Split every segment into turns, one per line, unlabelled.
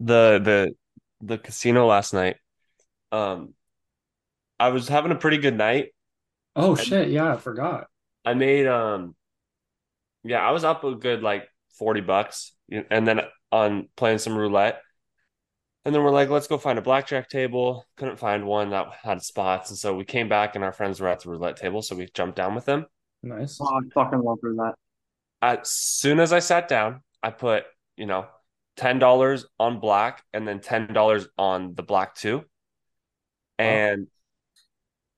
the the the casino last night. Um, I was having a pretty good night.
Oh
And
shit, yeah, I forgot.
I made um, yeah, I was up a good like forty bucks, and then on playing some roulette. And then we're like, let's go find a blackjack table. Couldn't find one that had spots, and so we came back, and our friends were at the roulette table, so we jumped down with them.
Nice.
Oh, I fucking love that.
As soon as I sat down, I put you know ten dollars on black, and then ten dollars on the black two, and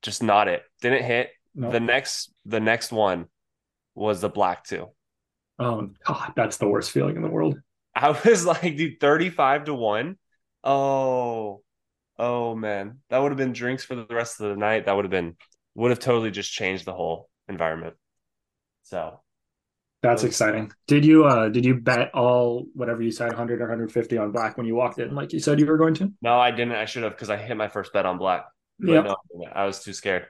just not it. Didn't hit.
No.
The next the next one was the black two.
Oh God, that's the worst feeling in the world.
I was like, dude, 35 to 1. Oh, oh man. That would have been drinks for the rest of the night. That would have been would have totally just changed the whole environment. So
That's exciting. Did you uh did you bet all whatever you said 100 or 150 on black when you walked in like you said you were going to?
no, I didn't. I should have because I hit my first bet on black. But
Yep.
no, I was too scared.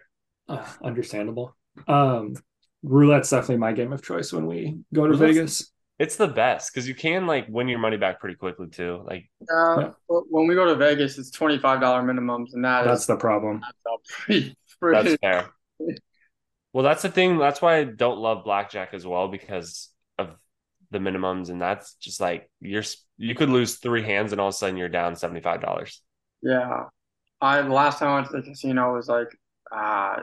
Uh, understandable. Um roulette's definitely my game of choice when we go to
Roulette's-
Vegas.
It's the best because you can like win your money back pretty quickly too. Like
Uh,
Yeah.
When we go to Vegas, it's twenty five dollar minimums, and that
That's
is
the problem.
that's a pretty,
that's fair. Well, that's the thing. That's why I don't love blackjack as well because of the minimums, and that's just like you're you could lose three hands and all of a sudden you're down seventy five dollars.
yeah. I the last time I went to the casino was like uh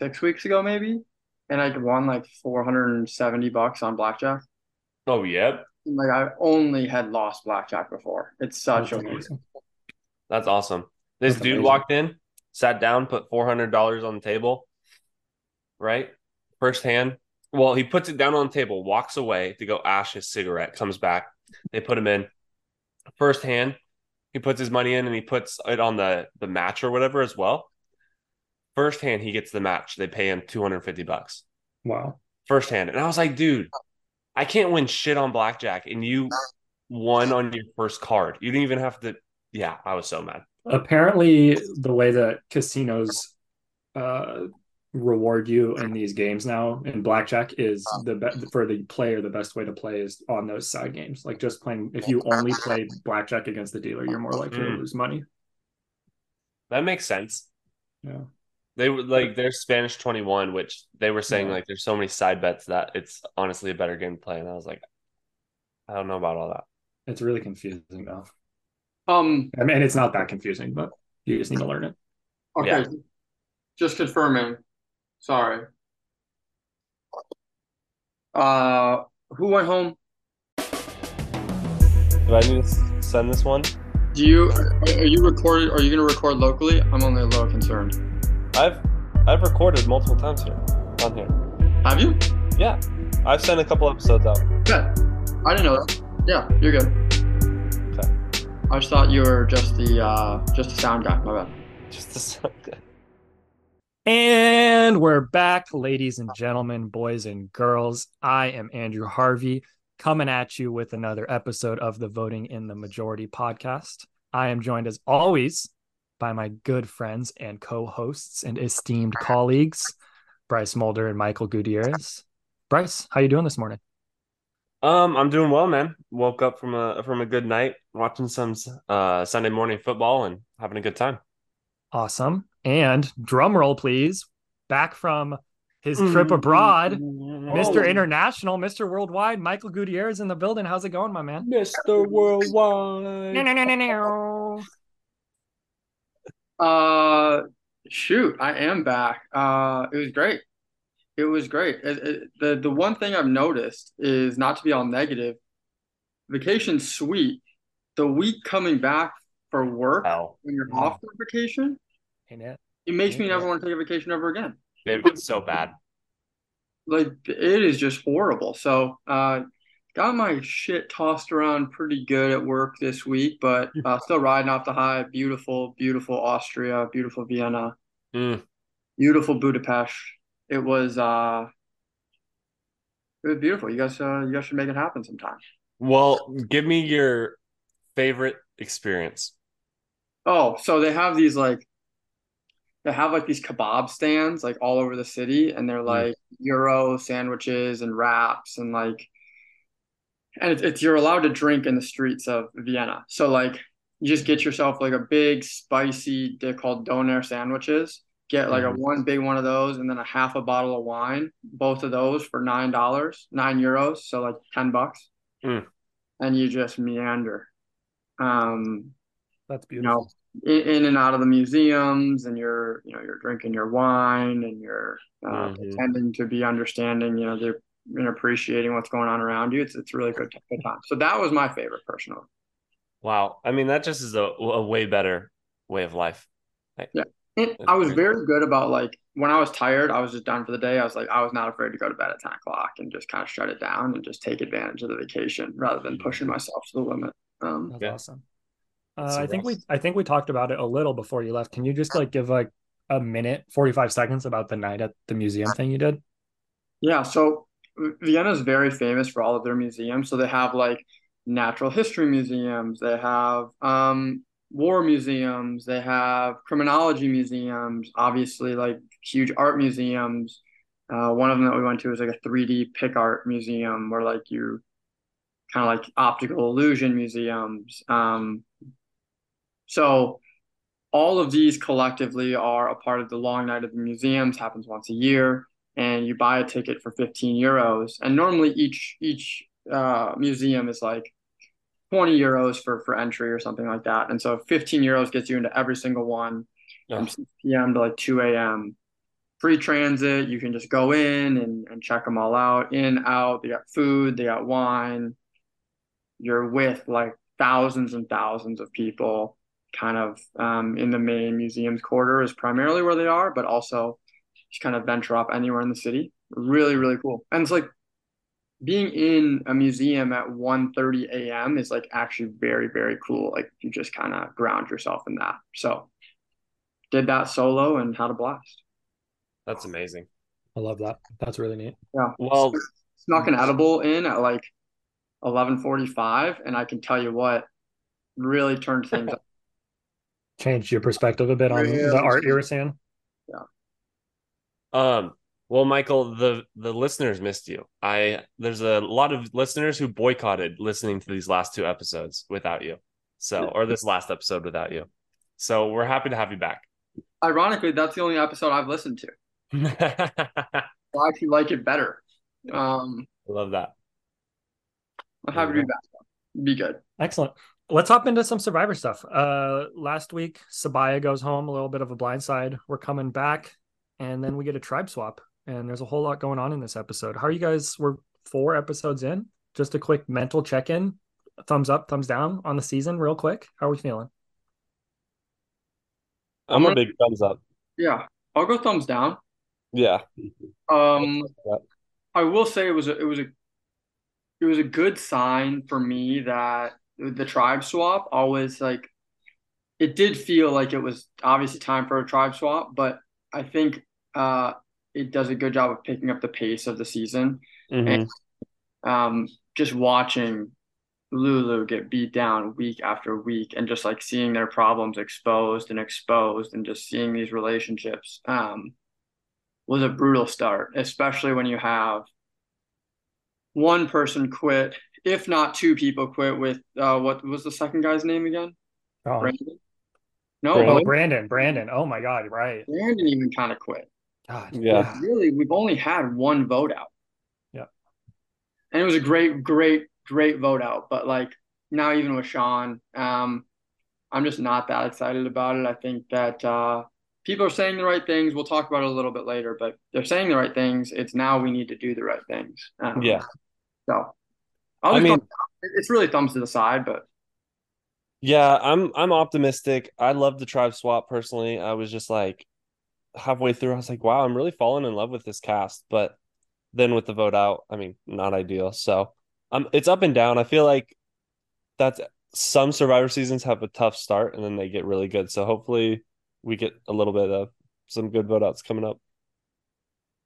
six weeks ago maybe, and I won like four hundred and seventy bucks on blackjack.
Oh, yep,
Like I only had lost blackjack before. It's such
That's
a
amazing.
that's awesome. This
That's
dude
amazing.
walked in, sat down, put four hundred dollars on the table. Right, Firsthand. Well, he puts it down on the table, walks away to go ash his cigarette, comes back. They put him in. Firsthand, he puts his money in and he puts it on the the match or whatever as well. Firsthand, he gets the match. They pay him two hundred fifty bucks.
Wow.
Firsthand. and I was like, dude, I can't win shit on blackjack, and you won on your first card. You didn't even have to. Yeah, I was so mad.
Apparently the way that casinos uh reward you in these games now in blackjack is the be- for the player the best way to play is on those side games like just playing if you only play blackjack against the dealer you're more likely to
Mm.
lose money
That makes sense.
yeah
They were like there's Spanish 21, which they were saying
Yeah.
like there's so many side bets that it's honestly a better game to play. And I was like, I don't know about all that.
it's really confusing though
Um,
i mean it's not that confusing but you just need to learn it
okay.
Yeah.
Just confirming. Sorry. Uh, who went home?
Do I need to send this one?
Do you are you recorded? Are you gonna record locally? I'm only a little concerned.
I've I've recorded multiple times here on here.
Have you?
Yeah, I've sent a couple episodes out.
Yeah. I didn't know that. Yeah, you're good.
Okay.
I just thought you were just the uh just the sound guy. My bad.
Just the sound good.
And we're back, ladies and gentlemen, boys and girls. I am Andrew Harvey, coming at you with another episode of the Voting in the Majority podcast. I am joined, as always, by my good friends and co hosts and esteemed colleagues, Bryce Mulder and Michael Gutierrez. Bryce, how you doing this morning?
Um, I'm doing well, man. Woke up from a from a good night, watching some uh Sunday morning football and having a good time.
Awesome. And drum roll, please. Back from his trip abroad, Mr.
Oh.
International, Mr. Worldwide, Michael Gutierrez in the building. How's it going, my man?
Mr. Worldwide.
Uh, shoot, I am back. Uh, it was great. It was great. It, it, the the one thing I've noticed is not to be all negative. Vacation's sweet. The week coming back for work
Hell,
when you're
Yeah.
off for vacation,
Ain't it?
it makes me never want to take a vacation ever again.
It's so bad.
Like it is just horrible. So, uh, got my shit tossed around pretty good at work this week, but uh, still riding off the high. Beautiful, beautiful Austria, beautiful Vienna.
Mm.
beautiful Budapest. It was uh it was beautiful. You guys uh you guys should make it happen sometime.
Well, give me your favorite experience.
Oh, so they have these like they have like these kebab stands like all over the city and they're like Euro sandwiches and wraps and like and it's, it's you're allowed to drink in the streets of Vienna. So like you just get yourself like a big spicy they're called doner sandwiches. Get like a one big one of those and then a half a bottle of wine. Both of those for nine dollars, nine euros, so like ten bucks.
Mm.
And you just meander. Um,
That's
you
beautiful.
know, in, in and out of the museums, and you're, you know, you're drinking your wine, and you're uh,
Mhm.
pretending to be understanding, you know, they're and appreciating what's going on around you. It's it's really good, good time. So that was my favorite, personally.
Wow. I mean, that just is a, a way better way of life.
And I was very good about like when I was tired, I was just done for the day. I was like, I was not afraid to go to bed at 10 o'clock and just kind of shut it down and just take advantage of the vacation rather than pushing myself to the limit. Um,
That's
Yeah.
awesome. Uh, I think we. I think we talked about it a little before you left. Can you just like give like a minute, 45 seconds about the night at the museum thing you did?
Yeah, so Vienna is very famous for all of their museums. So they have like natural history museums, they have um, war museums, they have criminology museums, obviously like huge art museums. Uh, one of them that we went to was like a 3D pick art museum where like you kind of like optical illusion museums. Um, so all of these collectively are a part of the long night of the museums, happens once a year and you buy a ticket for 15 euros. And normally each each uh, museum is like 20 euros for for entry or something like that. And so 15 euros gets you into every single one from
Oh,
6 p.m. to like 2 a.m. Free transit, you can just go in and, and check them all out. In, out, they got food, they got wine. You're with like thousands and thousands of people kind of um, in the main museums quarter is primarily where they are, but also just kind of venture off anywhere in the city. Really, really cool. And it's like being in a museum at 1:30 a.m. is like actually very, very cool. Like you just kind of ground yourself in that. So did that solo and had a blast.
that's amazing.
I love that. That's really neat.
Yeah.
Well,
Snuck an edible in at like 11:45, and I can tell you what, really turned things up.
Changed your perspective a bit on
Really?
the art you were seeing.
um, well, Michael, the the listeners missed you. I there's a lot of listeners who boycotted listening to these last two episodes without you. So, or this last episode without you. So, we're happy to have you back.
Ironically, that's the only episode I've listened to.
I
I actually like it better. Um,
love that.
I'm happy to be back. Be good.
Excellent. Let's hop into some survivor stuff. Uh last week, Sabiyah goes home, a little bit of a blindside. We're coming back, and then we get a tribe swap. And there's a whole lot going on in this episode. How are you guys? We're four episodes in. Just a quick mental check-in. Thumbs up, thumbs down on the season, real quick. How are we feeling?
I'm a big thumbs up.
Yeah, I'll go thumbs down.
Yeah.
Um, I will say it was a, it was a it was a good sign for me that the tribe swap always like it did feel like it was obviously time for a tribe swap, but I think uh it does a good job of picking up the pace of the season.
Mhm.
Um, just watching Lulu get beat down week after week and just like seeing their problems exposed and exposed and just seeing these relationships um, was a brutal start, especially when you have one person quit, if not two people quit with uh, what was the second guy's name again?
Oh,
Brandon? No,
Brandon?
oh, Brandon, Brandon. Oh my God, right.
Brandon even kind of quit.
God.
Yeah.
Really, we've only had one vote out.
Yeah.
And it was a great, great, great vote out. But like now, even with Sean, um, I'm just not that excited about it. I think that uh, people are saying the right things. We'll talk about it a little bit later, but they're saying the right things. It's now we need to do the right things. Um,
Yeah.
So I'll
I mean-
it's really thumbs to the side, but
Yeah, I'm I'm optimistic. I love the tribe swap personally. I was just like halfway through, I was like, wow, I'm really falling in love with this cast. But then with the vote out, I mean, not ideal. So um it's up and down. I feel like that's some survivor seasons have a tough start and then they get really good. So hopefully we get a little bit of some good vote outs coming up.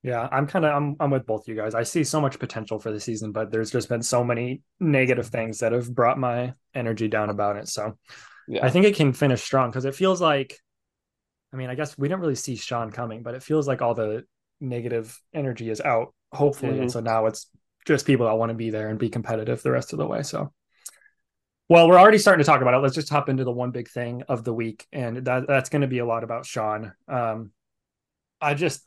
Yeah, I'm kind of I'm I'm with both you guys. I see so much potential for the season, but there's just been so many negative things that have brought my energy down about it. So
Yeah.
I think it can finish strong because it feels like, I mean, I guess we didn't really see Sean coming, but it feels like all the negative energy is out, hopefully. And
Mhm.
so now it's just people that want to be there and be competitive the rest of the way. So, well, we're already starting to talk about it. Let's just hop into the one big thing of the week, and that that's going to be a lot about Sean. Um, I just,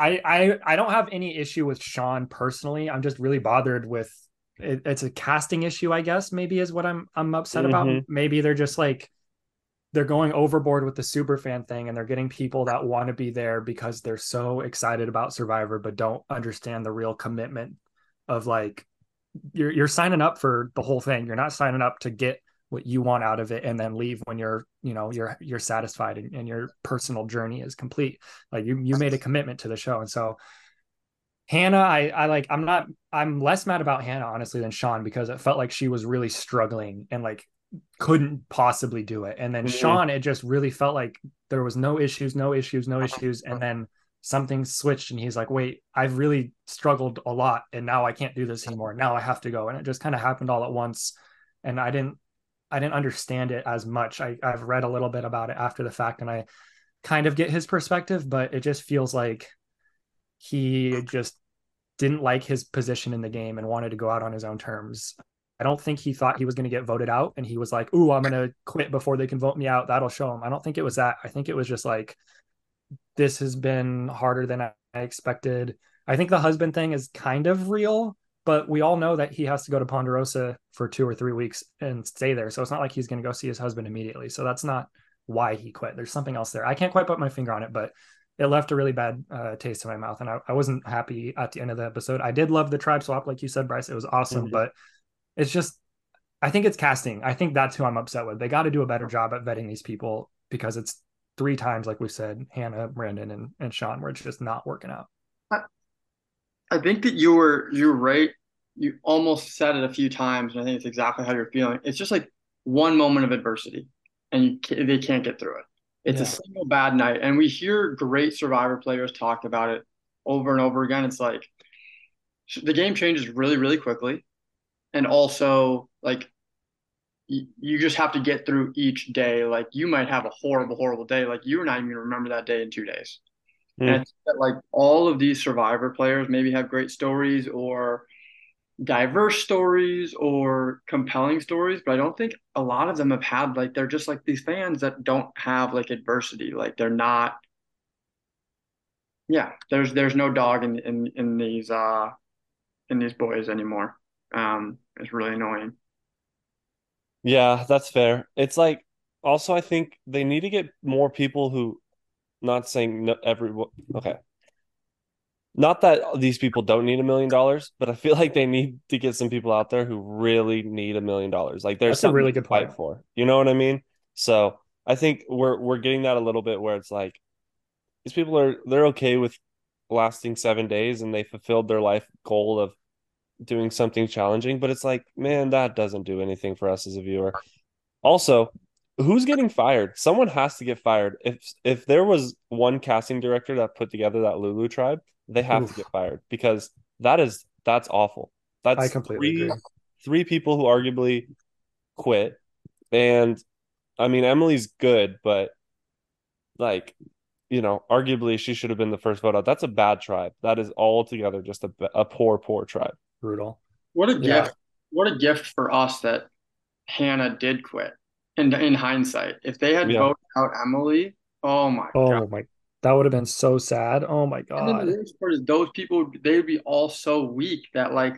I I I don't have any issue with Sean personally. I'm just really bothered with it, it's a casting issue, I guess. Maybe is what I'm I'm upset mm-hmm. about. Maybe they're just like they're going overboard with the super fan thing and they're getting people that want to be there because they're so excited about survivor but don't understand the real commitment of like you're you're signing up for the whole thing you're not signing up to get what you want out of it and then leave when you're you know you're you're satisfied and, and your personal journey is complete like you you made a commitment to the show and so Hannah, I, I like, I'm not, I'm less mad about Hannah, honestly, than Sean because it felt like she was really struggling and like couldn't possibly do it. And then mm-hmm. Sean, it just really felt like there was no issues, no issues, no issues. And then something switched and he's like, wait, I've really struggled a lot and now I can't do this anymore. Now I have to go. And it just kind of happened all at once. And I didn't, I didn't understand it as much. I, I've read a little bit about it after the fact and I kind of get his perspective, but it just feels like he just didn't like his position in the game and wanted to go out on his own terms. I don't think he thought he was going to get voted out and he was like, "Ooh, I'm going to quit before they can vote me out. That'll show him." I don't think it was that. I think it was just like this has been harder than I expected. I think the husband thing is kind of real, but we all know that he has to go to Ponderosa for 2 or 3 weeks and stay there. So it's not like he's going to go see his husband immediately. So that's not why he quit. There's something else there. I can't quite put my finger on it, but it left a really bad uh, taste in my mouth, and I, I, wasn't happy at the end of the episode. I did love the tribe swap, like you said, Bryce. It was awesome, mm-hmm. but it's just, I think it's casting. I think that's who I'm upset with. They got to do a better job at vetting these people because it's three times, like we said, Hannah, Brandon, and and Sean, where it's just not working out.
I, think that you were you're right. You almost said it a few times, and I think it's exactly how you're feeling. It's just like one moment of adversity, and you can't, they can't get through it. It's yeah. a single bad night. And we hear great survivor players talk about it over and over again. It's like the game changes really, really quickly. And also, like, you just have to get through each day. Like, you might have a horrible, horrible day. Like, you're not even going to remember that day in two days. Mm. And like, all of these survivor players maybe have great stories or diverse stories or compelling stories, but I don't think a lot of them have had like they're just like these fans that don't have like adversity. Like they're not yeah, there's there's no dog in in in these uh in these boys anymore. Um it's really annoying.
Yeah, that's fair. It's like also I think they need to get more people who not saying no, every okay not that these people don't need a million dollars, but I feel like they need to get some people out there who really need a million dollars. Like there's
That's a really good fight
for. You know what I mean? So I think we're we're getting that a little bit where it's like these people are they're okay with lasting seven days and they fulfilled their life goal of doing something challenging, but it's like, man, that doesn't do anything for us as a viewer. Also, who's getting fired? Someone has to get fired. If if there was one casting director that put together that Lulu tribe, they have Oof. to get fired because that is that's awful. That's
I completely
three,
agree.
Three people who arguably quit, and I mean Emily's good, but like you know, arguably she should have been the first vote out. That's a bad tribe. That is altogether just a, a poor, poor tribe.
Brutal.
What a yeah. gift! What a gift for us that Hannah did quit. In in hindsight, if they had yeah. voted out Emily, oh my
oh
god,
my that would have been so sad. Oh my god. And then the
worst part is those people they would be all so weak that like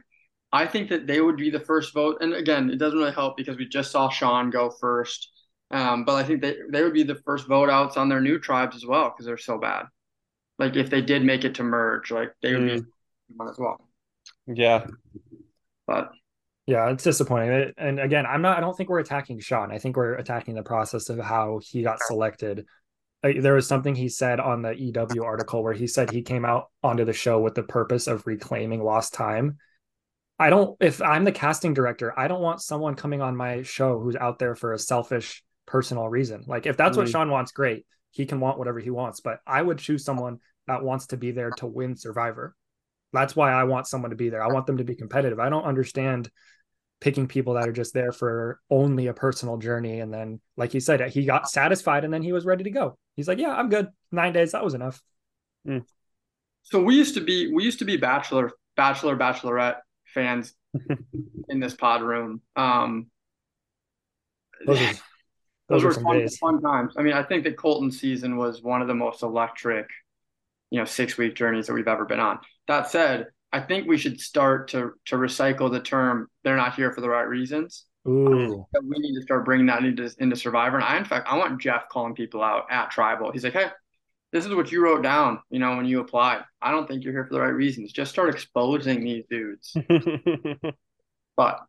I think that they would be the first vote. And again, it doesn't really help because we just saw Sean go first. Um, but I think they they would be the first vote outs on their new tribes as well because they're so bad. Like if they did make it to merge, like they would mm. be one as well.
Yeah.
But
yeah, it's disappointing. And again, I'm not I don't think we're attacking Sean. I think we're attacking the process of how he got selected there was something he said on the EW article where he said he came out onto the show with the purpose of reclaiming lost time. I don't, if I'm the casting director, I don't want someone coming on my show who's out there for a selfish personal reason. Like, if that's mm-hmm. what Sean wants, great. He can want whatever he wants, but I would choose someone that wants to be there to win Survivor. That's why I want someone to be there. I want them to be competitive. I don't understand picking people that are just there for only a personal journey. And then, like you said, he got satisfied and then he was ready to go. He's like, yeah, I'm good. Nine days, that was enough.
Mm. So we used to be we used to be bachelor bachelor bachelorette fans in this pod room. Um,
Those, are, those,
those were fun, fun times. I mean, I think the Colton season was one of the most electric, you know, six week journeys that we've ever been on. That said, I think we should start to to recycle the term "they're not here for the right reasons."
Ooh,
That we need to start bringing that into into Survivor. And I, in fact, I want Jeff calling people out at Tribal. He's like, "Hey, this is what you wrote down. You know, when you applied. I don't think you're here for the right reasons. Just start exposing these dudes." But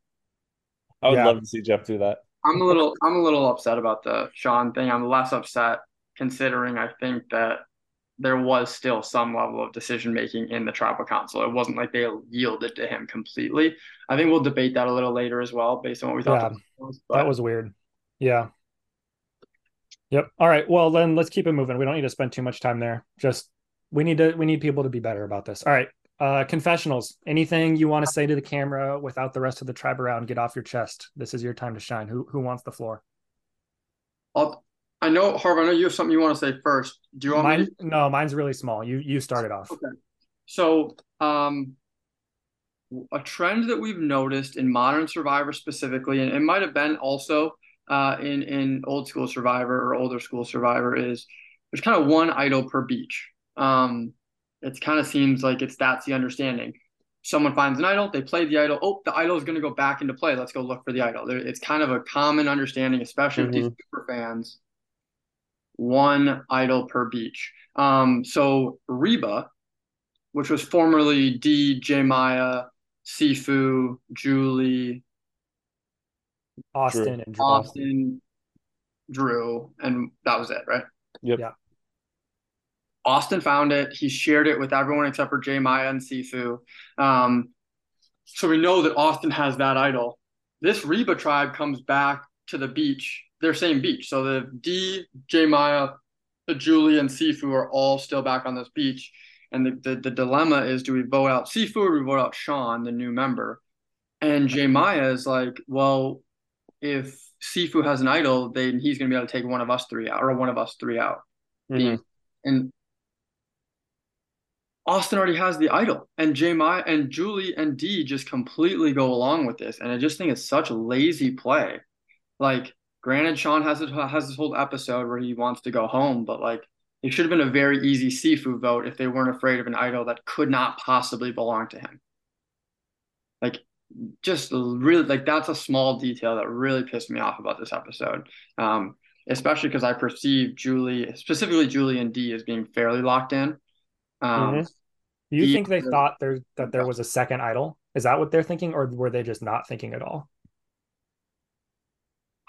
I would
Yeah.
love to see Jeff do that.
I'm a little I'm a little upset about the Sean thing. I'm less upset considering I think that there was still some level of decision making in the tribal council. It wasn't like they yielded to him completely. I think we'll debate that a little later as well, based on what we thought.
Yeah,
was,
that was weird. Yeah. Yep. All right. Well, then let's keep it moving. We don't need to spend too much time there. Just we need to we need people to be better about this. All right. Uh confessionals. Anything you want to say to the camera without the rest of the tribe around? Get off your chest. This is your time to shine. Who who wants the floor?
I'll, I know Harv. I know you have something you want to say first. Do you want me?
Mine
to-
no, mine's really small. You you started off. Okay.
So, um, a trend that we've noticed in modern Survivor specifically, and it might have been also uh, in in old school Survivor or older school Survivor, is there's kind of one idol per beach. Um, it kind of seems like it's that's the understanding. Someone finds an idol, they play the idol. Oh, the idol is going to go back into play. Let's go look for the idol. It's kind of a common understanding, especially with these super fans. One idol per beach. Um, so Reba, which was formerly Dee, J Maya, Sifu, Julie,
Austin and Drew.
Austin, Drew, and that was it, right?
Yep.
Yeah.
Austin found it. He shared it with everyone except for J Maya and Sifu. Um, so we know that Austin has that idol. This Reba tribe comes back to the beach, their same beach. So the Dee, J Maya, the Julie, and Sifu are all still back on this beach. And the, the, the dilemma is do we vote out Sifu or do we vote out Sean, the new member? And J Maya is like, well, if Sifu has an idol, then he's going to be able to take one of us three out or one of us three out.
Mhm.
And Austin already has the idol, and J Maya and Julie and Dee just completely go along with this, and I just think it's such a lazy play. Like, granted, Sean has it has this whole episode where he wants to go home, but like, it should have been a very easy Sifu vote if they weren't afraid of an idol that could not possibly belong to him. Like, just really like that's a small detail that really pissed me off about this episode. Um, especially because I perceive Julie, specifically Julie and Dee, as being fairly locked in. Um,
Mhm.
Do you
the-
think they thought there that there was a second idol? Is that what they're thinking, or were they just not thinking at all?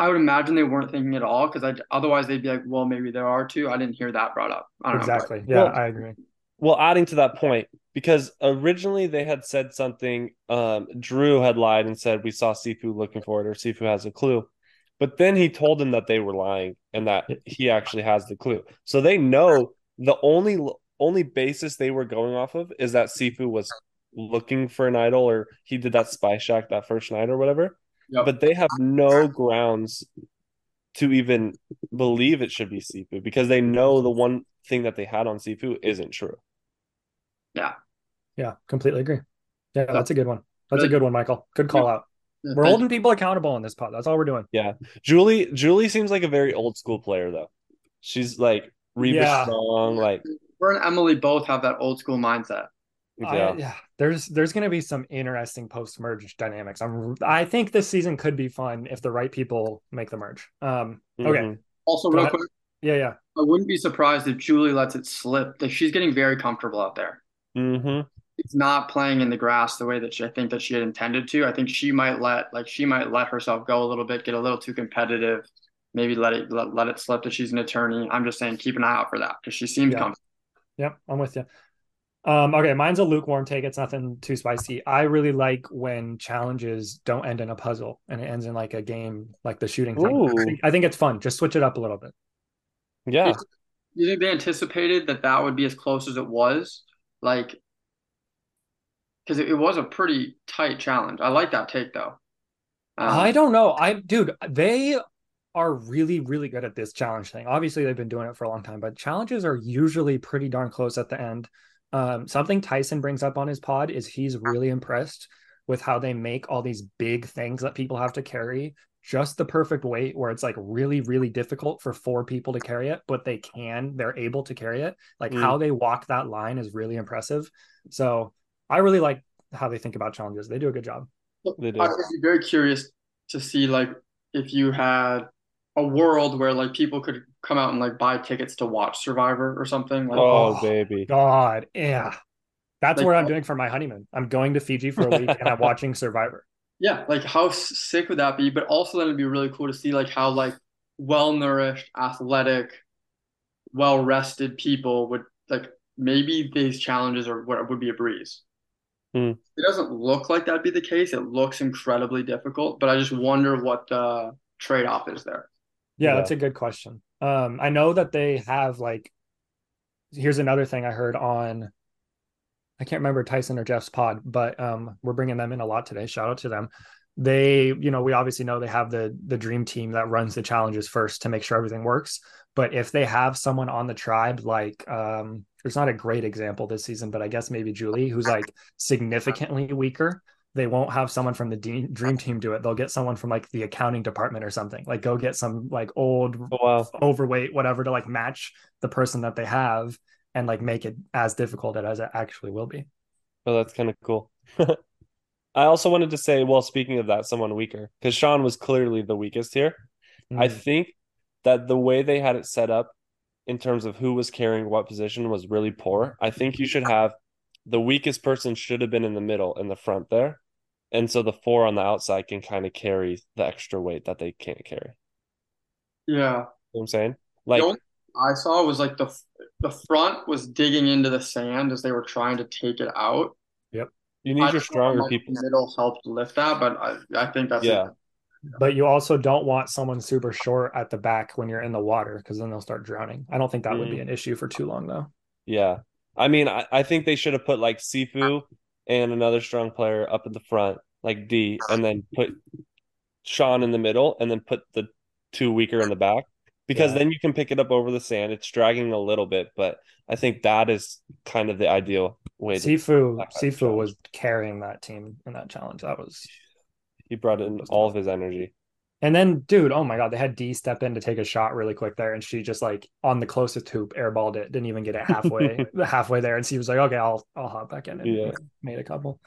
I would imagine they weren't thinking at all because I otherwise they'd be like, well, maybe there are two. I didn't hear that brought up. I don't know. but-
Exactly. Yeah,
Well-
I agree.
Well, adding to that point, because originally they had said something, um, Drew had lied and said we saw Sifu looking for it or Sifu has a clue. But then he told them that they were lying and that he actually has the clue. So they know the only only basis they were going off of is that Sifu was looking for an idol or he did that spy shack that first night or whatever.
Yep.
But they have no grounds to even believe it should be Sifu because they know the one thing that they had on Sifu isn't true.
Yeah, Yeah, completely agree. Yeah, that's a good one. That's a
Good.
good one, Michael. Good call out. We're holding people accountable in this pod. That's all we're doing. Yeah.
Julie Julie seems like a very old school player though. She's like Reba
Yeah.
strong, like
you. Her and Emily both have that old school mindset.
I-
yeah.
yeah, there's there's going to be some interesting post merge dynamics. I'm I think this season could be fun if the right people make the merge. Um, okay,
Mhm.
Also,
Go
real
ahead.
quick,
yeah, yeah,
I wouldn't be surprised if Julie lets it slip. That she's getting very comfortable out there.
Mhm.
It's not playing in the grass the way that she, I think that she had intended to. I think she might let like she might let herself go a little bit, get a little too competitive, maybe let it let, let it slip that she's an attorney. I'm just saying keep an eye out for that because she seems
Yeah.
comfortable.
Yep, I'm with you. Um, okay, mine's a lukewarm take. It's nothing too spicy. I really like when challenges don't end in a puzzle and it ends in like a game, like the shooting thing.
Ooh.
I think, I think it's fun. Just switch it up a little bit.
Yeah.
Do You think they anticipated that that would be as close as it was? Like, because it, it was a pretty tight challenge. I like that take though. Um,
I don't know. I dude, they are really, really good at this challenge thing. Obviously, they've been doing it for a long time, but challenges are usually pretty darn close at the end. Um, something Tyson brings up on his pod is he's really impressed with how they make all these big things that people have to carry just the perfect weight where it's like really really difficult for four people to carry it but they can they're able to carry it like
Mm.
how they walk that line is really impressive so i really like how they think about challenges they do a good job
They do.
I would be very curious to see like if you had a world where like people could come out and like buy tickets to watch Survivor or something. Like,
Oh,
Oh.
baby.
god yeah that's
Like-
what i'm doing for my honeymoon i'm going to fiji for a week and i'm watching survivor
yeah, like how sick would that be? But also then it'd be really cool to see like how like well-nourished, athletic, well-rested people would like maybe these challenges are what would be a breeze.
Hmm.
It doesn't look like that'd be the case. It looks incredibly difficult, but I just wonder what the trade-off is there.
Yeah,
Yeah.
that's a good question. Um, I know that they have like here's another thing I heard on I can't remember Tyson or Jeff's pod, but um we're bringing them in a lot today. Shout out to them. They, you know, we obviously know they have the the dream team that runs the challenges first to make sure everything works. But if they have someone on the tribe like um there's not a great example this season, but I guess maybe Julie who's like significantly weaker, they won't have someone from the de- dream team do it. They'll get someone from like the accounting department or something. Like go get some like old
Oh, wow.
overweight whatever to like match the person that they have and like make it as difficult as it actually will be.
Oh, that's kind of cool. I also wanted to say, well, speaking of that, someone weaker, because Sean was clearly the weakest here. I
Mm.
think that the way they had it set up in terms of who was carrying what position was really poor. I think you should have the weakest person should have been in the middle in the front there. And so the four on the outside can kind of carry the extra weight that they can't carry.
Yeah.
You know what I'm saying? Like,
the only thing I saw was like the the front was digging into the sand as they were trying to take it out.
Yep.
You
need
don't
your stronger
much
people.
the middle helped lift that, but I, I think that's
Yeah.
but you also don't want someone super short at the back when you're in the water because then they'll start drowning. I don't think that would be
Mm.
an issue for too long though.
Yeah. I mean, I, I think they should have put like Sifu and another strong player up at the front, like Dee, and then put Sean in the middle and then put the two weaker in the back. Because
Yeah.
then you can pick it up over the sand. It's dragging a little bit, but I think that is kind of the ideal way
Sifu
that kind of
Sifu was carrying that team in that challenge. That was
he brought in all of his energy.
And then dude, oh my god, they had Dee step in to take a shot really quick there, and she just like on the closest hoop airballed it, didn't even get it halfway halfway there, and she was like, okay, I'll I'll hop back in and
Yeah.
made a couple.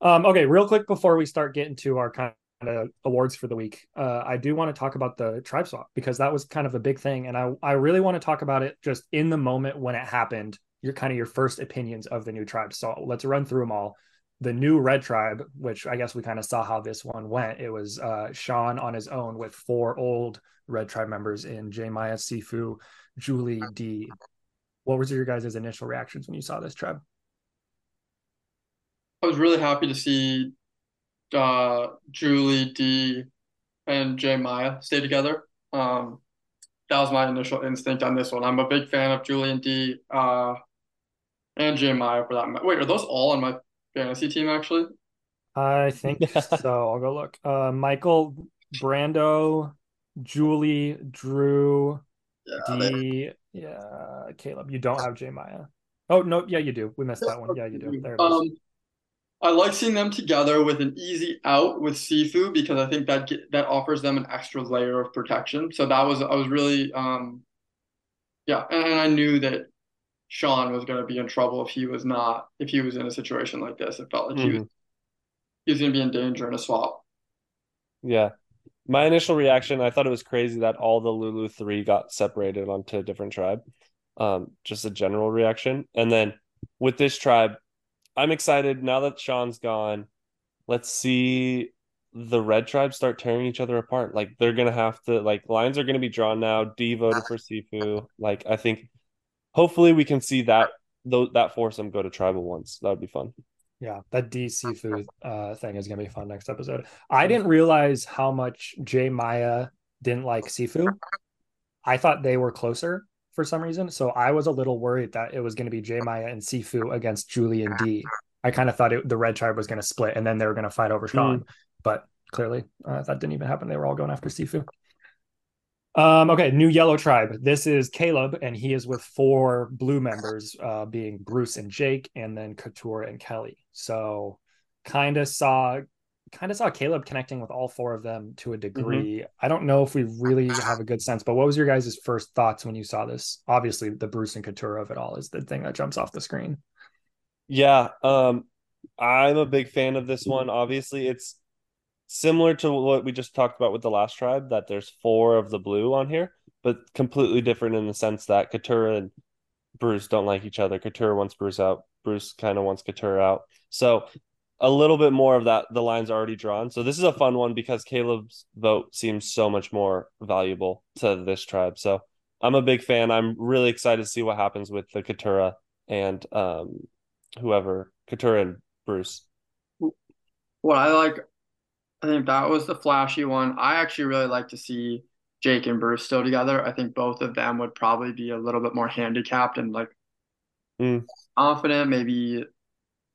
Um, okay, real quick before we start getting to our kind of awards for the week, uh, I do want to talk about the tribe swap because that was kind of a big thing, and I I really want to talk about it just in the moment when it happened. Your kind of your first opinions of the new tribe. So let's run through them all. The new red tribe, which I guess we kind of saw how this one went. It was uh, Sean on his own with four old red tribe members in J Maya, Sifu, Julie, Dee. What was your guys' initial reactions when you saw this tribe?
I was really happy to see uh, Julie, Dee, and J Maya stay together. Um, that was my initial instinct on this one. I'm a big fan of Julie and Dee, uh, and J Maya for that. Wait, are those all on my fantasy team actually?
I think so. I'll go look. Uh, Michael, Brando, Julie, Drew,
Yeah, they-
Dee. Yeah, Caleb. You don't have J Maya. Oh no, yeah, you do. We missed that one. Yeah, you do. There it is.
Um, I like seeing them together with an easy out with Sifu because I think that get, that offers them an extra layer of protection. So that was I was really um, yeah, and, and I knew that Sean was going to be in trouble if he was not if he was in a situation like this. It felt like he was he was going to be in danger in a swap.
Yeah. My initial reaction, I thought it was crazy that all the Lulu three got separated onto a different tribe. Um, just a general reaction. And then with this tribe, I'm excited now that Sean's gone. Let's see the red tribe start tearing each other apart. Like they're gonna have to like lines are gonna be drawn now. Dee voted for Sifu. Like I think hopefully we can see that though that foursome go to tribal once. That would be fun.
Yeah, that Dee Sifu uh thing is gonna be fun next episode. I didn't realize how much J Maya didn't like Sifu. I thought they were closer for some reason, so I was a little worried that it was gonna be J Maya and Sifu against Julie and Dee. I kind of thought it, the red tribe was gonna split and then they were gonna fight over Sean, but clearly uh, that didn't even happen. They were all going after Sifu. Um, okay, new yellow tribe. This is Caleb, and he is with four blue members, uh, being Bruce and Jake, and then Katurah and Kelly. So, kind of saw, kind of saw Caleb connecting with all four of them to a degree. Mm-hmm. I don't know if we really have a good sense, but what was your guys' first thoughts when you saw this? Obviously, the Bruce and Katurah of it all is the thing that jumps off the screen.
Yeah, um, I'm a big fan of this one. Obviously, it's similar to what we just talked about with the last tribe that there's four of the blue on here but completely different in the sense that Katurah and Bruce don't like each other. Katurah wants Bruce out. Bruce kind of wants Katurah out. So a little bit more of that the lines already drawn. So this is a fun one because Caleb's vote seems so much more valuable to this tribe. So I'm a big fan. I'm really excited to see what happens with the Katurah and um whoever Katurah and Bruce.
What I like I think that was the flashy one. I actually really like to see Jake and Bruce still together. I think both of them would probably be a little bit more handicapped and like
mm.
confident, maybe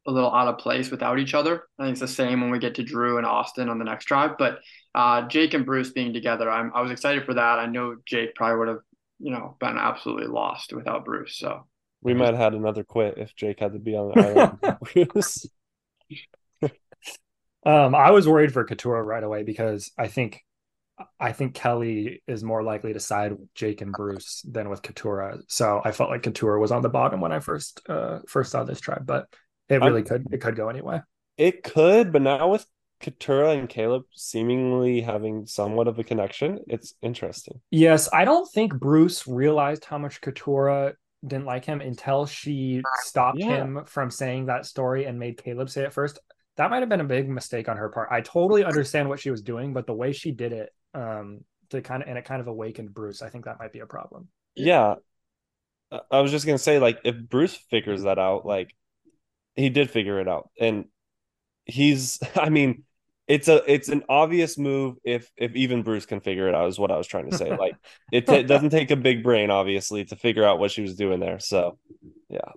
a little out of place without each other. I think it's the same when we get to Drew and Austin on the next drive. But uh, Jake and Bruce being together, I'm I was excited for that. I know Jake probably would have, you know, been absolutely lost without Bruce. So
we might have had another quit if Jake had to be on the island.
Um, I was worried for Katurah right away because I think I think Kelly is more likely to side with Jake and Bruce than with Katurah. So I felt like Katurah was on the bottom when I first uh first saw this tribe, but it really I'm, could it could go anyway.
It could, but now with Katurah and Caleb seemingly having somewhat of a connection, it's interesting.
Yes, I don't think Bruce realized how much Katurah didn't like him until she stopped yeah. him from saying that story and made Caleb say it first that might have been a big mistake on her part. I totally understand what she was doing, but the way she did it, um, to kind of and it kind of awakened Bruce. I think that might be a problem.
Yeah, I was just gonna say, like, if Bruce figures that out, like, he did figure it out, and he's, I mean, it's a it's an obvious move if if even Bruce can figure it out is what I was trying to say. Like, it, t- doesn't take a big brain, obviously, to figure out what she was doing there. So, yeah.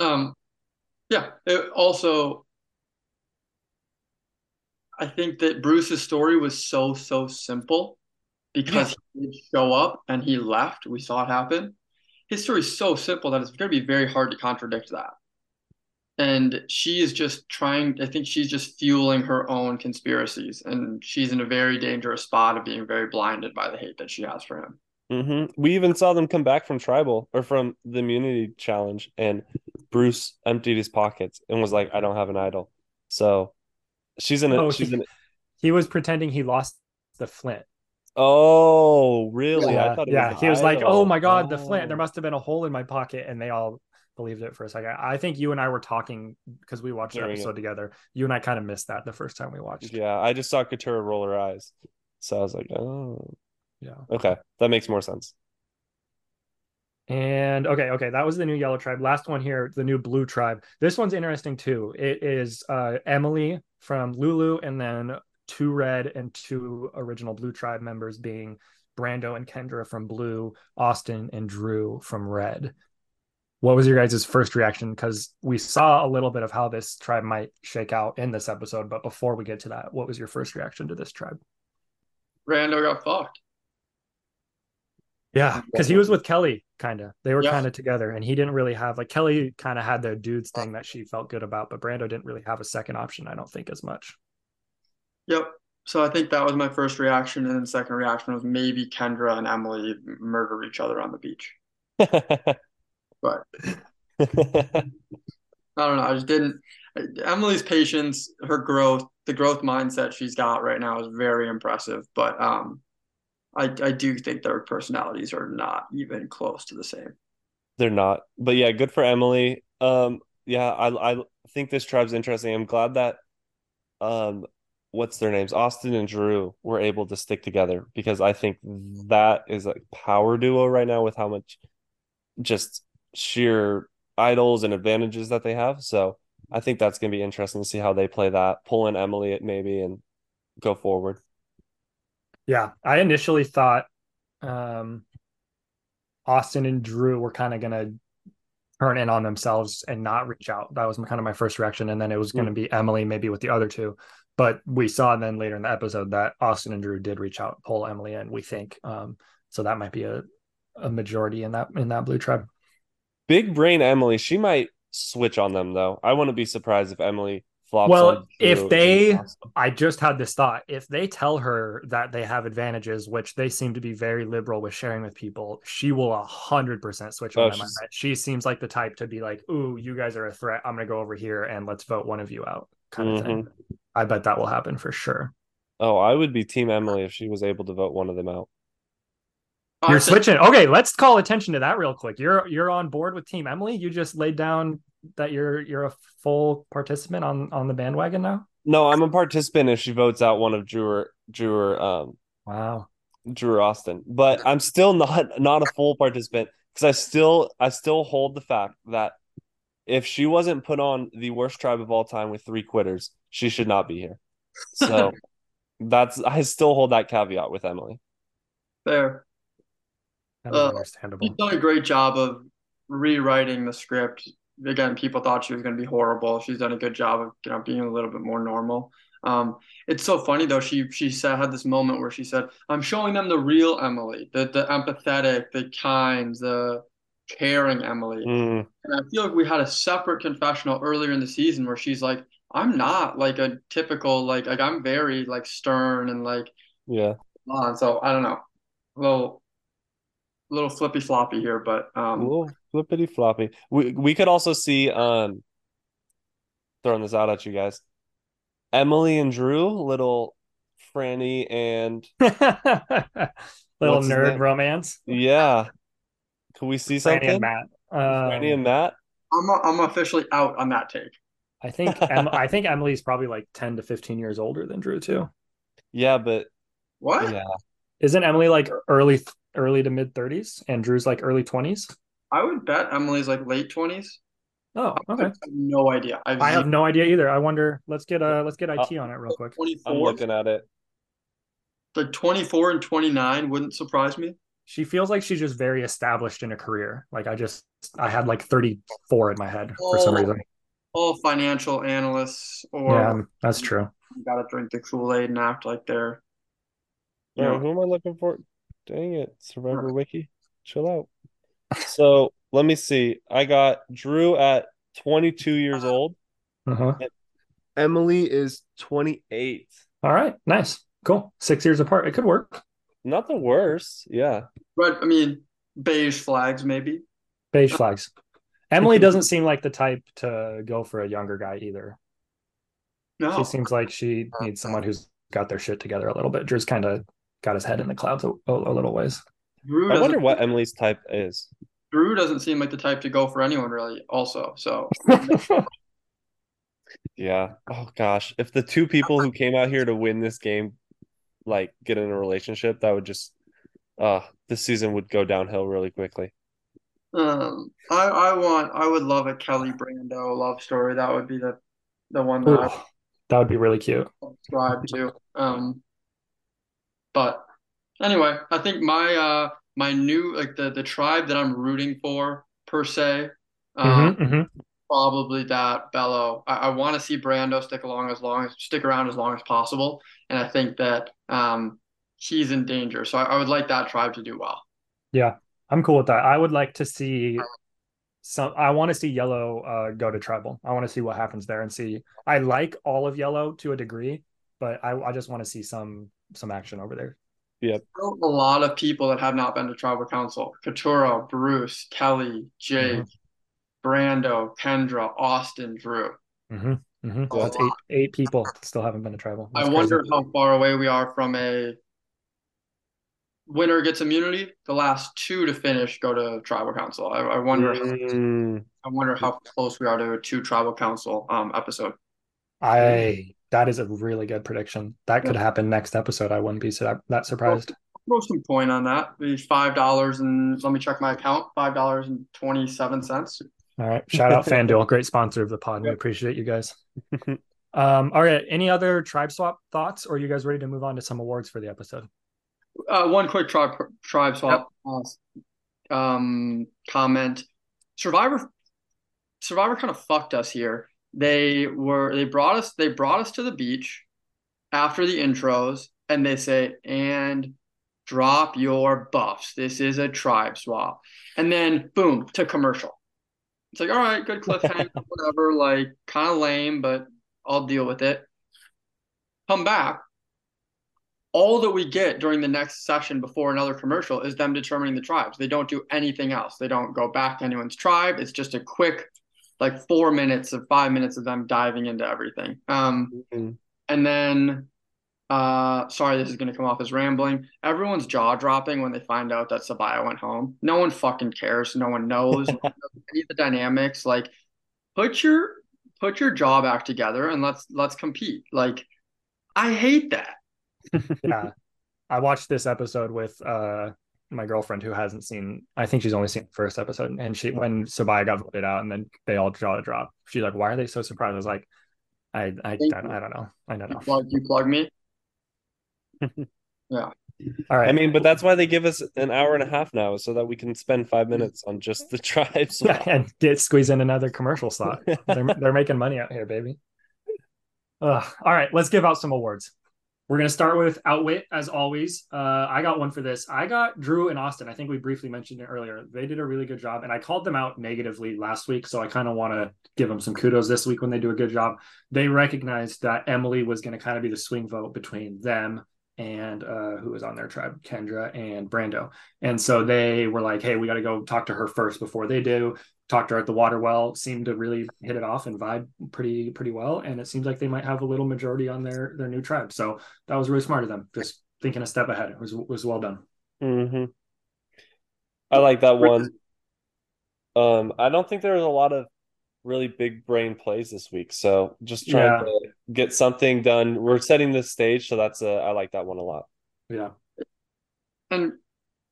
Um, yeah. It also I think that Bruce's story was so so simple because yeah. he did show up and he left. We saw it happen. His story is so simple that it's going to be very hard to contradict that. And she is just trying. I think she's just fueling her own conspiracies, and she's in a very dangerous spot of being very blinded by the hate that she has for him.
Mm-hmm. We even saw them come back from tribal or from the immunity challenge, and Bruce emptied his pockets and was like, "I don't have an idol." So She's in a. Oh, she's he, in. A...
He was pretending he lost the flint.
Oh, really?
Yeah, yeah. Was he was like, "Oh my god, oh. the flint! There oh. must have been a hole in my pocket," and they all believed it for a second. I think you and I were talking because we watched the episode it. together. You and I kind of missed that the first time we watched.
Yeah, I just saw Katurah roll her eyes, so I was like, "Oh,
yeah,
okay, that makes more sense."
And okay, okay, that was the new yellow tribe. Last one here, the new blue tribe. This one's interesting too. It is uh, Emily from Lulu, and then two red and two original blue tribe members being Brando and Kendra from blue, Austin and Drew from red. What was your guys' first reaction? Because we saw a little bit of how this tribe might shake out in this episode, but before we get to that, what was your first reaction to this tribe?
Brando got fucked.
Yeah, because he was with Kelly, kind of. They were yeah. kind of together, and he didn't really have like Kelly kind of had their dudes thing that she felt good about, but Brando didn't really have a second option. I don't think as much.
Yep. So I think that was my first reaction, and then second reaction was maybe Kendra and Emily murder each other on the beach. but I don't know. I just didn't. Emily's patience, her growth, the growth mindset she's got right now is very impressive. But um, I I do think their personalities are not even close to the same.
They're not, but yeah, good for Emily. Um, yeah, I I think this tribe's interesting. I'm glad that, um, what's their names, Austin and Drew, were able to stick together because I think that is a power duo right now with how much, just sheer idols and advantages that they have. So I think that's gonna be interesting to see how they play that. Pull in Emily maybe and go forward.
Yeah, I initially thought um, Austin and Drew were kind of going to turn in on themselves and not reach out. That was kind of my first reaction. And then it was going to be Emily, maybe with the other two. But we saw then later in the episode that Austin and Drew did reach out, pull Emily in, we think. Um, So that might be a, a majority in that in that blue tribe.
Big brain Emily, she might switch on them though. I wouldn't be surprised if Emily.
Well, if they- I just had this thought. If they tell her that they have advantages, which they seem to be very liberal with sharing with people, she will a hundred percent switch
Oh,
on them. I. She seems like the type to be like, "Ooh, you guys are a threat. I'm gonna go over here and let's vote one of you out." Kind of thing.
Mm-hmm.
I bet that will happen for sure.
oh, I would be Team Emily if she was able to vote one of them out.
I
You're
think-
switching. Okay, let's call attention to that real quick. You're you're on board with Team Emily. You just laid down that you're you're a full participant on on the bandwagon now.
No, I'm a participant if she votes out one of Drew or Drew or um
Wow.
Drew or Austin, but I'm still not not a full participant because I still I still hold the fact that if she wasn't put on the worst tribe of all time with three quitters, she should not be here. So that's I still hold that caveat with Emily.
Fair.
That is
Uh,
understandable.
She's done a great job of rewriting the script. Again, people thought she was going to be horrible. She's done a good job of you know being a little bit more normal. Um, it's so funny though. She she said had this moment where she said, "I'm showing them the real Emily, the the empathetic, the kind, the caring Emily."
Mm,
And I feel like we had a separate confessional earlier in the season where she's like, "I'm not like a typical like like I'm very like stern and like
yeah.
on." So I don't know, a little little flippy floppy here, but
A
um.
little flippity floppy. We we could also see um throwing this out at you guys. Emily and Drew, little Franny and
Little nerd romance.
yeah. Can we see
Franny
something?
and Matt.
Franny
Um,
and Matt?
I'm I'm officially out on that take.
I think em- I think Emily's probably like ten to fifteen years older than Drew too.
Yeah, but
What?
yeah.
Isn't Emily like early early to mid thirties and Drew's like early twenties?
I would bet Emily's like late twenties.
Oh,
I
okay.
have no idea. I've
I have no idea either. I wonder. Let's get uh let's get IT
Uh,
on it real quick.
24.
I'm looking at it.
Like 24 and 29 wouldn't surprise me.
She feels like she's just very established in a career. Like I just I had like thirty four in my head for some
Oh.
reason.
All financial analysts or
Yeah, that's true.
gotta drink the Kool-Aid and act like they're you
Oh, who am I looking for? Dang it, Survivor Wiki. Chill out. So let me see. I got Drew at 22 years old.
Uh-huh.
Emily is 28.
All right, nice, cool. Six years apart. It could work.
Not the worst. Yeah.
Red, I mean beige flags maybe.
Beige flags. Emily doesn't seem like the type to go for a younger guy either.
No.
She seems like she needs someone who's got their shit together a little bit. Drew's kind of got his head in the clouds a, a, a little ways.
Drew
I wonder what Emily's type is.
Drew doesn't seem like the type to go for anyone really also. So
Yeah. Oh gosh. If the two people who came out here to win this game like get in a relationship, that would just uh this season would go downhill really quickly.
um I I want I would love a Kellie Brando love story. That would be the the one that
Ooh,
I
that would be really cute.
subscribe to. Um, but anyway, I think my uh my new like the the tribe that I'm rooting for per se, um,
Mhm, mhm.
probably that Belo. I, I want to see Brando stick along as long as stick around as long as possible, and I think that um he's in danger. So I, I would like that tribe to do well.
Yeah, I'm cool with that. I would like to see some. I want to see Yellow uh, go to Tribal. I want to see what happens there and see. I like all of Yellow to a degree, but I, I just want to see some some action over there.
know a lot of people that have not been to tribal council. Katurah, Bruce, Kellie, Jake, Brando, Kendra, Austin, Drew.
Mm-hmm. Mm-hmm.
Oh,
That's eight eight people still haven't been to Tribal.
I wonder
crazy.
how far away we are from a winner gets immunity. The last two to finish go to tribal council. I, I wonder.
Mm,
I wonder how close we are to a two tribal council um episode.
I that is a really good prediction. That could happen next episode. I wouldn't be so, that surprised.
Throw some point on that. Maybe five dollars and let me check my account. Five dollars and twenty seven cents.
All right. Shout out FanDuel, great sponsor of the pod. We appreciate you guys. Um, all right. Any other tribe swap thoughts, or are you guys ready to move on to some awards for the episode?
Uh, one quick tribe tribe swap uh, um, comment. Survivor Survivor kind of fucked us here. They were they brought us they brought us to the beach after the intros and they say and drop your buffs. This is a tribe swap. And then boom, to commercial. It's like, all right, good cliffhanger, whatever, like kind of lame, but I'll deal with it. Come back. All that we get during the next session before another commercial is them determining the tribes. They don't do anything else. They don't go back to anyone's tribe. It's just a quick, like four minutes of five minutes of them diving into everything. Um,
Mm-hmm.
and then uh sorry this is going to come off as rambling everyone's jaw dropping when they find out that Sabiyah went home no one fucking cares no one knows no one knows any of the dynamics like put your put your jaw back together and let's let's compete like i hate that
yeah. I watched this episode with uh my girlfriend who hasn't seen I think she's only seen the first episode and she when Sabiyah got voted out and then they all jaw to drop. She's like, Why are they so surprised? I was like, I I, I, don't,
you.
I don't know. I don't know.
you plug, you plug me yeah
All right.
I mean, but that's why they give us an hour and a half now, so that we can spend five minutes on just the tribes.
yeah, and get squeeze in another commercial slot. they're they're making money out here, baby. Ugh. All right, let's give out some awards. We're gonna start with Outwit as always. Uh, I got one for this. I got Drew and Austin. I think we briefly mentioned it earlier. They did a really good job, and I called them out negatively last week, so I kind of want to give them some kudos this week when they do a good job. They recognized that Emily was going to kind of be the swing vote between them and uh, who was on their tribe, Kendra and Brando. And so they were like, hey, we got to go talk to her first before they do. Talked to her at the water well, seemed to really hit it off and vibe pretty pretty well. And it seems like they might have a little majority on their their new tribe. So that was really smart of them. Just thinking a step ahead. It was was well done.
hmm I like that one. Um, I don't think there was a lot of really big brain plays this week, so just trying
Yeah.
to get something done. We're setting the stage, so that's a I like that one a lot.
Yeah.
and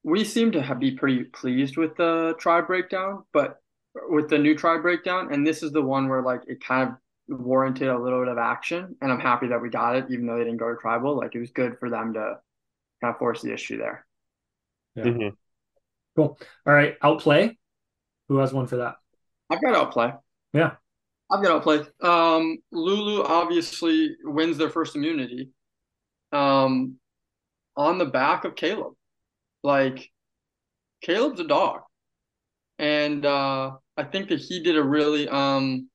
we seem to have, be pretty pleased with the tribe breakdown but with the new tribe breakdown and this is the one where like it kind of warranted a little bit of action and i'm happy that we got it even though they didn't go to tribal like it was good for them to kind of force the issue there
Yeah.
Mhm.
Cool. All right. Outplay. Who has one for that?
i've got outplay
Yeah.
i've got outplay um lulu obviously wins their first immunity um on the back of kaleb like kaleb's a dog and uh i think that he did a really um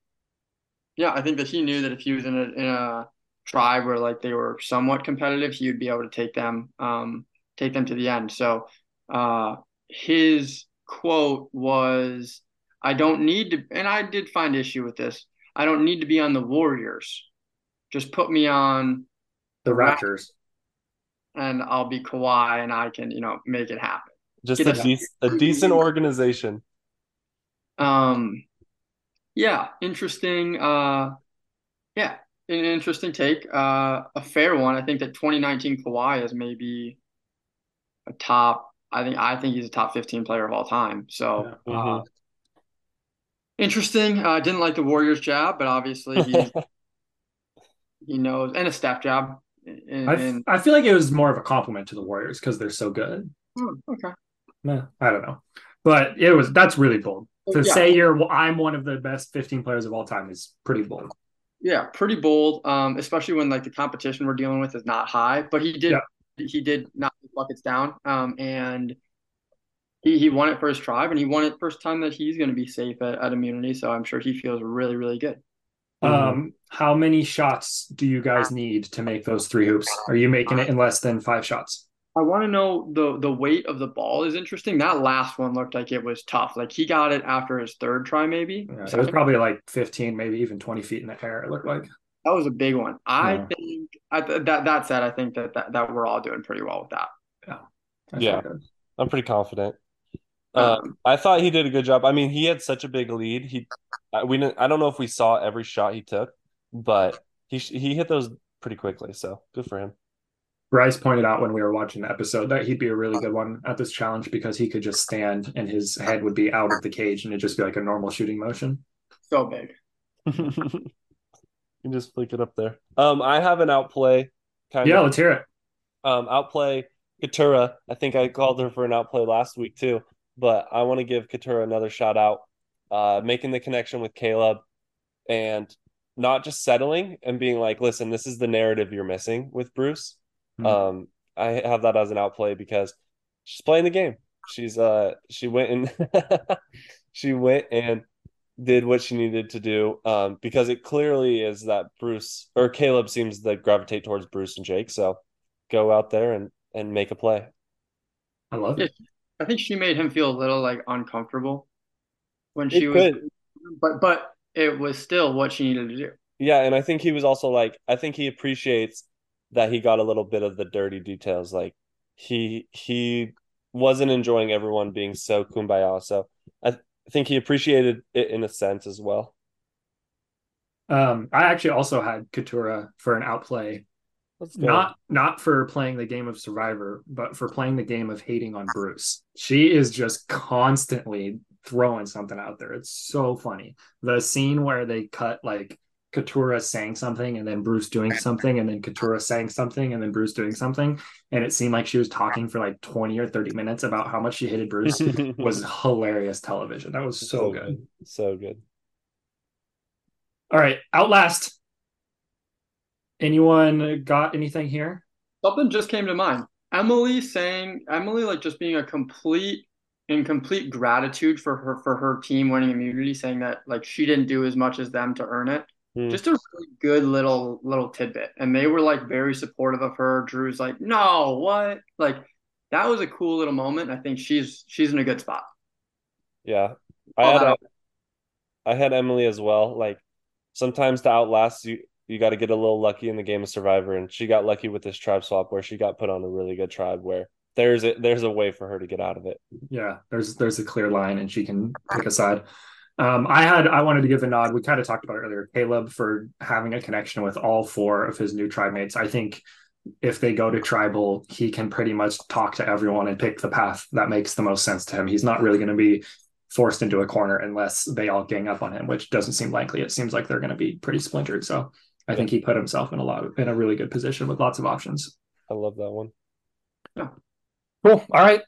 yeah i think that he knew that if he was in a in a tribe where like they were somewhat competitive he would be able to take them um take them to the end so uh his quote was i don't need to and i did find issue with this i don't need to be on the warriors just put me on
The Raptors.
and i'll be Kawhi and i can you know make it happen
Just
Get
a,
it.
dec- a decent organization.
Um, yeah, interesting. Uh, yeah, an interesting take. Uh, a fair one. I think that 2019 Kawhi is maybe a top. I think I think he's a top 15 player of all time. So
Yeah.
uh,
Mhm.
interesting. Uh, didn't like the Warriors job, but obviously he he knows and a staff job. And,
I,
and
I feel like it was more of a compliment to the Warriors because they're so good.
oh, okay.
Meh, I don't know, but it was that's really bold to
Yeah.
say you're I'm one of the best 15 players of all time is pretty bold.
Yeah, pretty bold. Um, especially when like the competition we're dealing with is not high. But he did
Yeah.
he did knock the buckets down. Um, and he he won it for his tribe, and he won it first time that he's going to be safe at, at immunity. So I'm sure he feels really really good.
Um, how many shots do you guys need to make those three hoops? Are you making it in less than five shots?
I want to know the the weight of the ball is interesting. That last one looked like it was tough. Like he got it after his third try, maybe.
Yeah, it was probably like 15, maybe even 20 feet in the air. It looked like.
That was a big one. I
Yeah.
think I, that that said, I think that, that that we're all doing pretty well with that.
I
Yeah.
thought it-
I'm pretty confident. Uh,
Um,
I thought he did a good job. I mean, he had such a big lead. He, I- we, didn't, I don't know if we saw every shot he took, but he he hit those pretty quickly. So good for him.
Bryce pointed out when we were watching the episode that he'd be a really good one at this challenge because he could just stand and his head would be out of the cage and it'd just be like a normal shooting motion.
so big.
you can just flick it up there. Um, I have an outplay. Kind
Yeah,
of
let's hear it.
um outplay Katurah. I think I called her for an outplay last week too, but I want to give Katurah another shout out. Uh, making the connection with Kaleb and not just settling and being like, listen, this is the narrative you're missing with Bruce.
Hmm.
Um, I have that as an outplay because she's playing the game. She's uh she went and she went and did what she needed to do um because it clearly is that Bruce or Kaleb seems to gravitate towards Bruce and Jake so go out there and and make a play.
I love it.
I think she made him feel a little like uncomfortable when she
It
was,
could.
but but it was still what she needed to do.
Yeah, and I think he was also like I think he appreciates that he got a little bit of the dirty details. Like he he wasn't enjoying everyone being so kumbaya. So I th- think he appreciated it in a sense as well.
Um, I actually also had Katurah for an outplay, not not for playing the game of Survivor, but for playing the game of hating on Bruce. She is just constantly throwing something out there. It's so funny. The scene where they cut like Katurah saying something and then Bruce doing something and then Katurah saying something and then Bruce doing something, and it seemed like she was talking for like 20 or 30 minutes about how much she hated Bruce was hilarious television. That was so good.
So good.
All right, Outlast. Anyone got anything here?
Something just came to mind. Emily saying Emily like just being a complete in complete gratitude for her for her team winning immunity, saying that like she didn't do as much as them to earn it.
Hmm.
Just a really good little little tidbit. And they were like very supportive of her. Drew's like, no, what? Like that was a cool little moment. I think she's she's in a good spot.
Yeah. I had
that
a, I had Emily as well. Like sometimes to outlast you you got to get a little lucky in the game of Survivor and she got lucky with this tribe swap where she got put on a really good tribe where there's a there's a way for her to get out of it.
Yeah, there's there's a clear line and she can pick a side. Um, I had I wanted to give a nod. We kind of talked about it earlier. Kaleb for having a connection with all four of his new tribe mates. I think if they go to tribal, he can pretty much talk to everyone and pick the path that makes the most sense to him. He's not really going to be forced into a corner unless they all gang up on him, which doesn't seem likely. It seems like they're going to be pretty splintered. So I think he put himself in a lot in a really good position with lots of options.
I love that one. Yeah.
Cool. All right.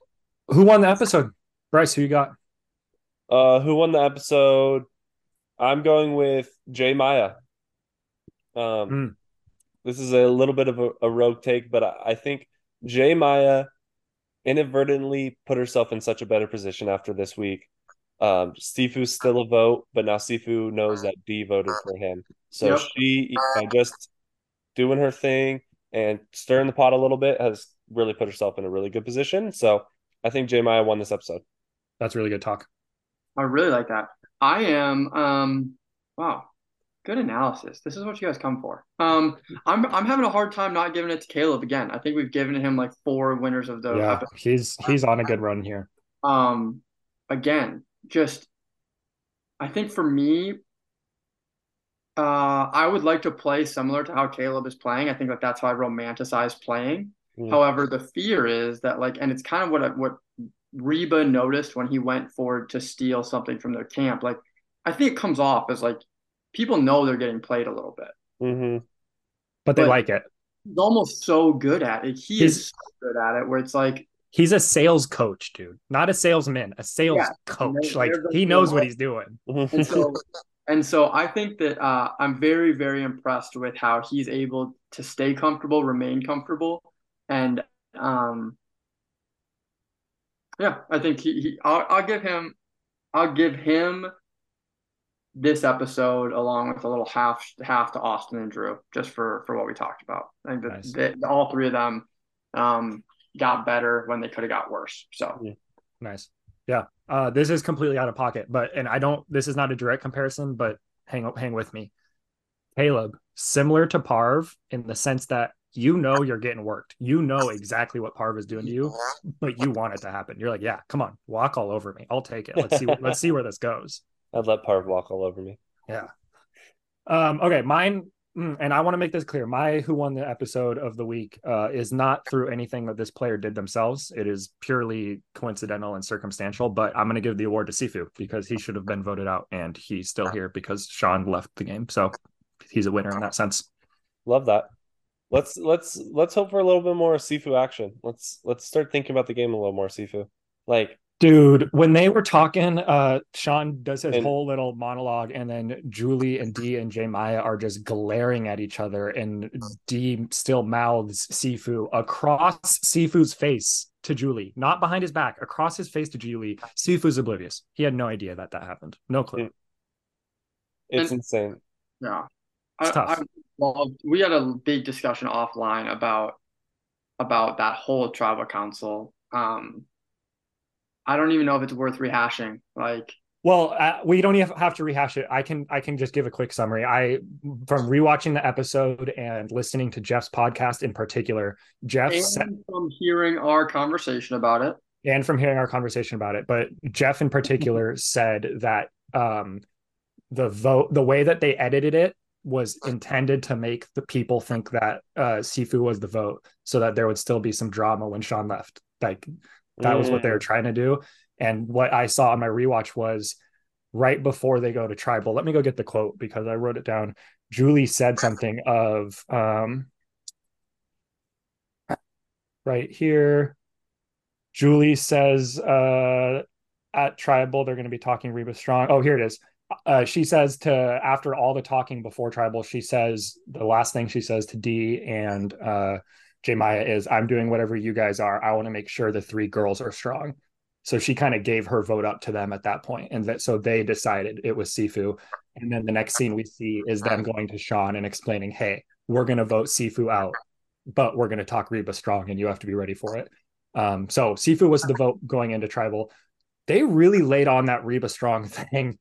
Who won the episode? Bryce, who you got?
Uh who won the episode? I'm going with J Maya. Um
Hmm.
this is a little bit of a, a rogue take, but I, I think J Maya inadvertently put herself in such a better position after this week. Um, Sifu's still a vote, but now Sifu knows that D voted for him. So
Yep.
she, by just doing her thing and stirring the pot a little bit, has really put herself in a really good position. So I think J Maya won this episode.
That's really good talk.
I really like that. I am um wow. Good analysis. This is what you guys come for. Um I'm I'm having a hard time not giving it to Kaleb again. I think we've given him like four winners of the
yeah,
episode.
he's he's on a good run here.
Um again, just I think for me uh I would like to play similar to how Kaleb is playing. I think that that's how I romanticize playing.
Mm.
However, the fear is that like and it's kind of what I- what Reba noticed when he went forward to steal something from their camp. Like I think it comes off as like people know they're getting played a little bit.
hmm
But they
But-
like it.
He's almost so good at it. He
He's-
is so good at it where it's like
He's a sales coach, dude. Not a salesman, a sales
Yeah,
coach.
they're-
like he knows what he's doing.
and so and so I think that uh, I'm very very impressed with how he's able to stay comfortable, remain comfortable, and um, yeah, I think he, he I'll, I'll give him I'll give him this episode along with a little half half to Austin and Drew just for for what we talked about. I think that,
Nice.
all three of them um, got better when they could have got worse. So
Nice. Yeah. Uh, this is completely out of pocket, but and I don't. This is not a direct comparison, but hang hang with me. Kaleb, similar to Parv in the sense that you know you're getting worked. You know exactly what Parv is doing to you, but you want it to happen. You're like, yeah, come on, walk all over me. I'll take it. Let's see. let's see where this goes.
I'd let Parv walk all over me. Yeah.
Um, okay, mine, mm, and I want to make this clear. My who won the episode of the week uh, is not through anything that this player did themselves. It is purely coincidental and circumstantial. But I'm going to give the award to Sifu because he should have been voted out, and he's still here because Sean left the game. So he's a winner in that sense.
Love that. Let's let's let's hope for a little bit more Sifu action. Let's let's start thinking about the game a little more, Sifu. Like
Dude, when they were talking, uh, Sean does his
And-
whole little monologue, and then Julie and Dee and J Maya are just glaring at each other, and Dee still mouths Sifu across Sifu's face to Julie, not behind his back, across his face to Julie. Sifu's oblivious. He had no idea that that happened. No clue.
It's
And-
insane.
Yeah.
It's
I,
tough.
I loved, we had a big discussion offline about about that whole tribal council. Um, I don't even know if it's worth rehashing. Like,
Well, uh, we don't even have to rehash it. I can I can just give a quick summary. I from rewatching the episode and listening to Jeff's podcast in particular, Jeff
and
said,
from hearing our conversation about it,
and from hearing our conversation about it, but Jeff in particular said that um the vote the way that they edited it was intended to make the people think that uh Sifu was the vote so that there would still be some drama when Sean left. Like that was what they were trying to do. And what I saw on my rewatch was right before they go to tribal. Let me go get the quote because I wrote it down. Julie said something of um right here. Julie says uh at tribal they're going to be talking Reba Strong. Oh, here it is. Uh, she says to after all the talking before tribal, she says the last thing she says to Dee and uh J Maya is I'm doing whatever you guys are. I want to make sure the three girls are strong. So she kind of gave her vote up to them at that point, and that so they decided it was Sifu. And then the next scene we see is them going to Sean and explaining, "Hey, we're going to vote Sifu out, but we're going to talk Reba strong, and you have to be ready for it." Um, so Sifu was the vote going into tribal. They really laid on that Reba strong thing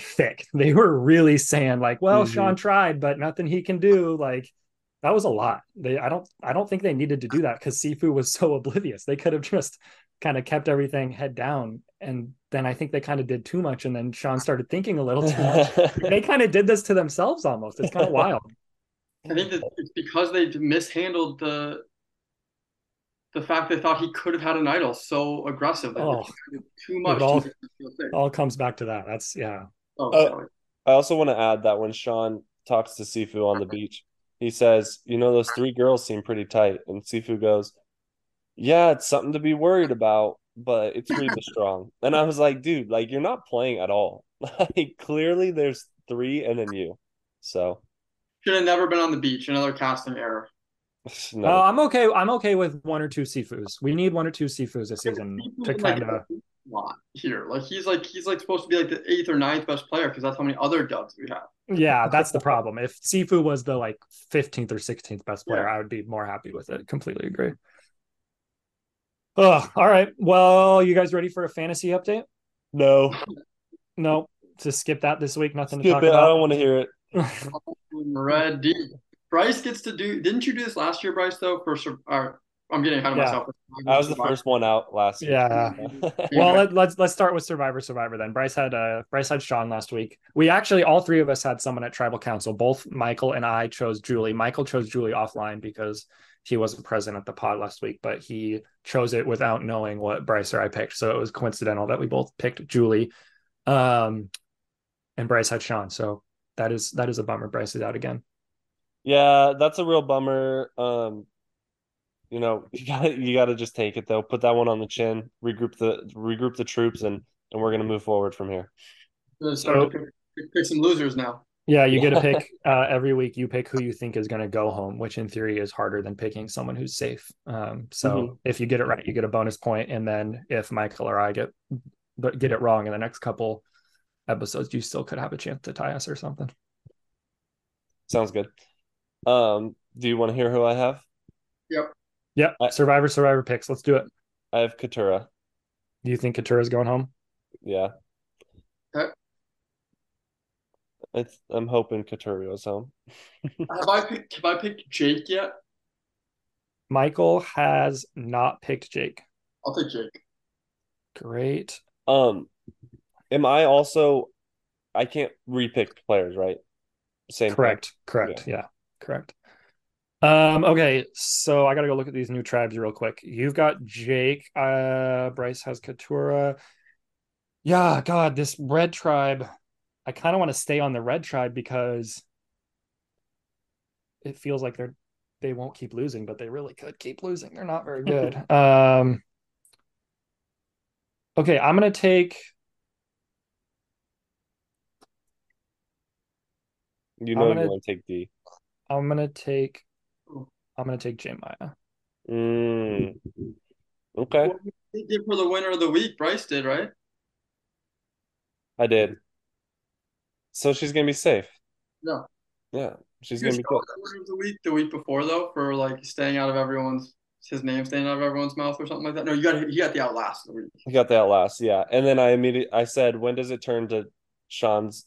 thick. They were really saying like, "Well,
Mhm.
Sean tried, but nothing he can do." Like that was a lot. They I don't I don't think they needed to do that because Sifu was so oblivious. They could have just kind of kept everything head down. And then I think they kind of did too much. And then Sean started thinking a little too much. they kind of did this to themselves almost. It's kind of wild.
I think that it's because they mishandled the the fact they thought he could have had an idol so aggressive.
Oh.
too much.
all-
to make him feel safe.
It all comes back to that. That's yeah.
Oh,
Uh. I also want to add that when Sean talks to Sifu on the beach, he says, "You know, those three girls seem pretty tight," and Sifu goes, "Yeah, it's something to be worried about, but it's Reba strong." And I was like, "Dude, like you're not playing at all. Like clearly, there's three and then you." So
Should have never been on the beach. Another casting error.
no,
Uh, I'm okay. I'm okay with one or two Sifus. We need one or two Sifus this season to kind of.
Lot here. Like he's like he's like supposed to be like the eighth or ninth best player because that's how many other dubs we have.
Yeah, that's the problem. If Sifu was the like 15th or 16th best player,
Yeah.
I would be more happy with it. Completely agree. Oh, all right. Well, you guys ready for a fantasy update?
no,
No, to skip that this week. Nothing to talk
it. I don't want to hear it.
Red D. Bryce gets to do. Didn't you do this last year, Bryce? Though for Sur- or, I'm getting ahead of
Yeah.
myself.
I was the first one out last year.
Yeah. Well, let, let's let's start with Survivor Survivor then. Bryce had uh Bryce had Sean last week. We actually all three of us had someone at Tribal Council. Both Michael and I chose Julie. Michael chose Julie offline because he wasn't present at the pod last week, but he chose it without knowing what Bryce or I picked. So it was coincidental that we both picked Julie. Um and Bryce had Sean. So that is that is a bummer. Bryce is out again.
Yeah, that's a real bummer. Um, you know, you got you got to just take it though. Put that one on the chin. Regroup the regroup the troops, and and we're gonna move forward from here.
Gonna start to pick, pick, pick some losers now.
Yeah, you get to pick uh, every week. You pick who you think is going to go home, which in theory is harder than picking someone who's safe. Um, so
Mhm.
if you get it right, you get a bonus point, and then if Michael or I get but get it wrong in the next couple episodes, you still could have a chance to tie us or something.
Sounds good. Um, do you want to hear who I have?
Yeah,
I-
Survivor, Survivor picks. Let's do it.
I have Katurah.
Do you think Katurah's going home?
Yeah.
Okay.
It's, I'm hoping Katurah goes home.
Have I picked? Have I picked Jake yet?
Michael has not picked Jake.
I'll take Jake.
Great.
Um, am I also? I can't repick players, right? Same thing.
Correct. Correct. Yeah. Correct. Um, okay, so I gotta go look at these new tribes real quick. You've got Jake, uh Bryce has Katurah. Yeah, God, this red tribe. I kind of want to stay on the red tribe because it feels like they're they won't keep losing, but they really could keep losing. They're not very good. um Okay, I'm gonna take.
You
I'm
know
gonna-
you want to take Dee.
I'm gonna take. I'm gonna take J Maya.
Mm. Okay,
What He did for the winner of the week. Bryce did, right?
I did. So she's gonna be safe.
No.
Yeah, she's
You
gonna be
saw
good.
the winner of the week the week before though, for like staying out of everyone's his name staying out of everyone's mouth or something like that. No, you got he got the outlast of the week.
He got that last, yeah. And then I immediately I said, when does it turn to Sean's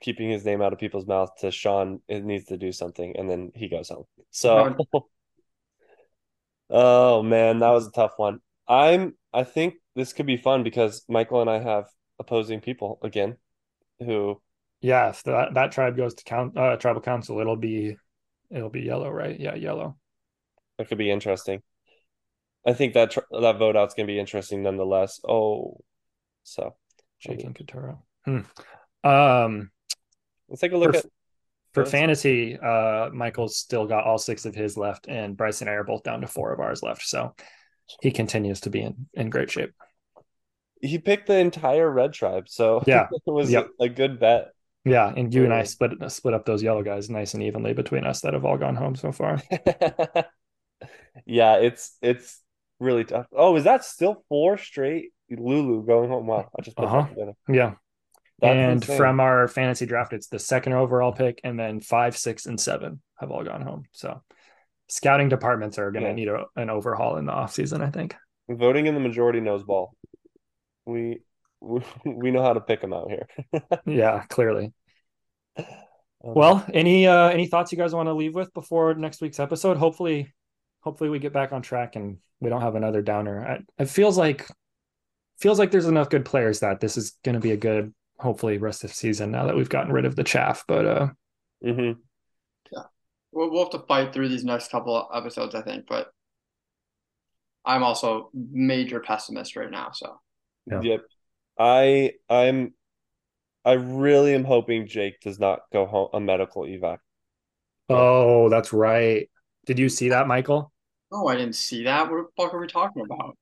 keeping his name out of people's mouth to Sean it needs to do something, and then he goes home. So oh man, that was a tough one. I'm I think this could be fun because Michael and I have opposing people again who
Yeah, if that that tribe goes to count uh, tribal council, it'll be it'll be yellow, right? Yeah, yellow.
that could be interesting. I think that tr- that vote out's gonna be interesting nonetheless. Oh, so
Jake and Katurah. Hmm. Um,
let's take a look
For-
at
for fantasy, uh, Michael's still got all six of his left, and Bryce and I are both down to four of ours left. So he continues to be in in great shape.
he picked the entire red tribe, so
Yeah.
it was
Yep.
a good bet.
Yeah, and you and I split split up those yellow guys nice and evenly between us that have all gone home so far.
yeah, it's it's really tough. Oh, is that still four straight Lulu going home? Wow, I just put
Uh-huh.
that together.
Yeah.
That's
and
insane.
from our fantasy draft, it's the second overall pick, and then five, six, and seven have all gone home. So scouting departments are going to
Yeah.
need a, an overhaul in the offseason, I think.
voting in the majority knows ball. We we, we know how to pick them out here.
Yeah, clearly.
Um,
Well, any uh any thoughts you guys want to leave with before next week's episode? Hopefully, hopefully we get back on track and we don't have another downer. I, it feels like feels like there's enough good players that this is going to be a good, hopefully, rest of season now that we've gotten rid of the chaff. But uh,
mhm.
We'll, we'll have to fight through these next couple of episodes, I think, but I'm also major pessimist right now. So
Yeah.
Yep. I I'm I really am hoping Jake does not go home a medical evac.
oh, that's right. Did you see that, Michael?
oh, I didn't see that. What the fuck are we talking about?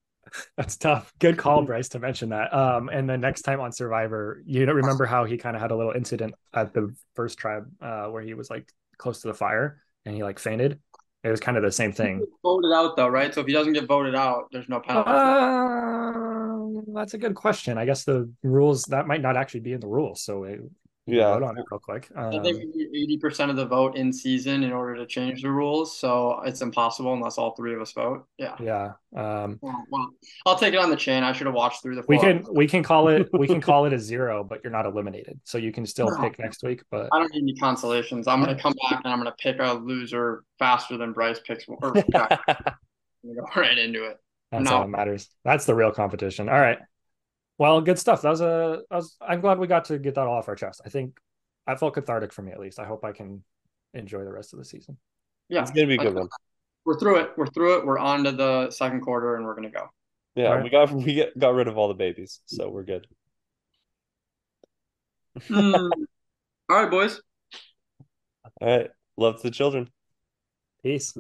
That's tough. Good call, Bryce, to mention that. Um, and then next time on Survivor, you don't remember how he kind of had a little incident at the first tribe, uh, where he was like close to the fire and he like fainted. It was kind of the same thing.
Voted out though, right? So if he doesn't get voted out, there's no penalty.
Uh, that's a good question. I guess the rules that might not actually be in the rules, so we we can
Yeah.
vote on it real quick.
I
Um,
think eighty percent of the vote in season in order to change the rules. So it's impossible unless all three of us vote. Yeah.
yeah. Um,
Well, well, I'll take it on the chain. I should have watched through the.
we can we can call it we can call it a zero, but you're not eliminated, so you can still
No.
pick next week. But
I don't need any consolations. I'm gonna come back and I'm gonna pick a loser faster than Bryce picks. Or yeah, I'm gonna go right into it.
That's
No.
all that matters. That's the real competition. All right. Well, good stuff. That was a. That was, I'm glad we got to get that all off our chest. I think I felt cathartic for me at least. I hope I can enjoy the rest of the season.
Yeah,
It's gonna be a good one.
we're through it. We're through it. We're on to the second quarter, and we're gonna go.
Yeah,
Alright.
we got we get, got rid of all the babies, so we're good.
Hmm. All right, boys.
All right. Love to the children.
Peace.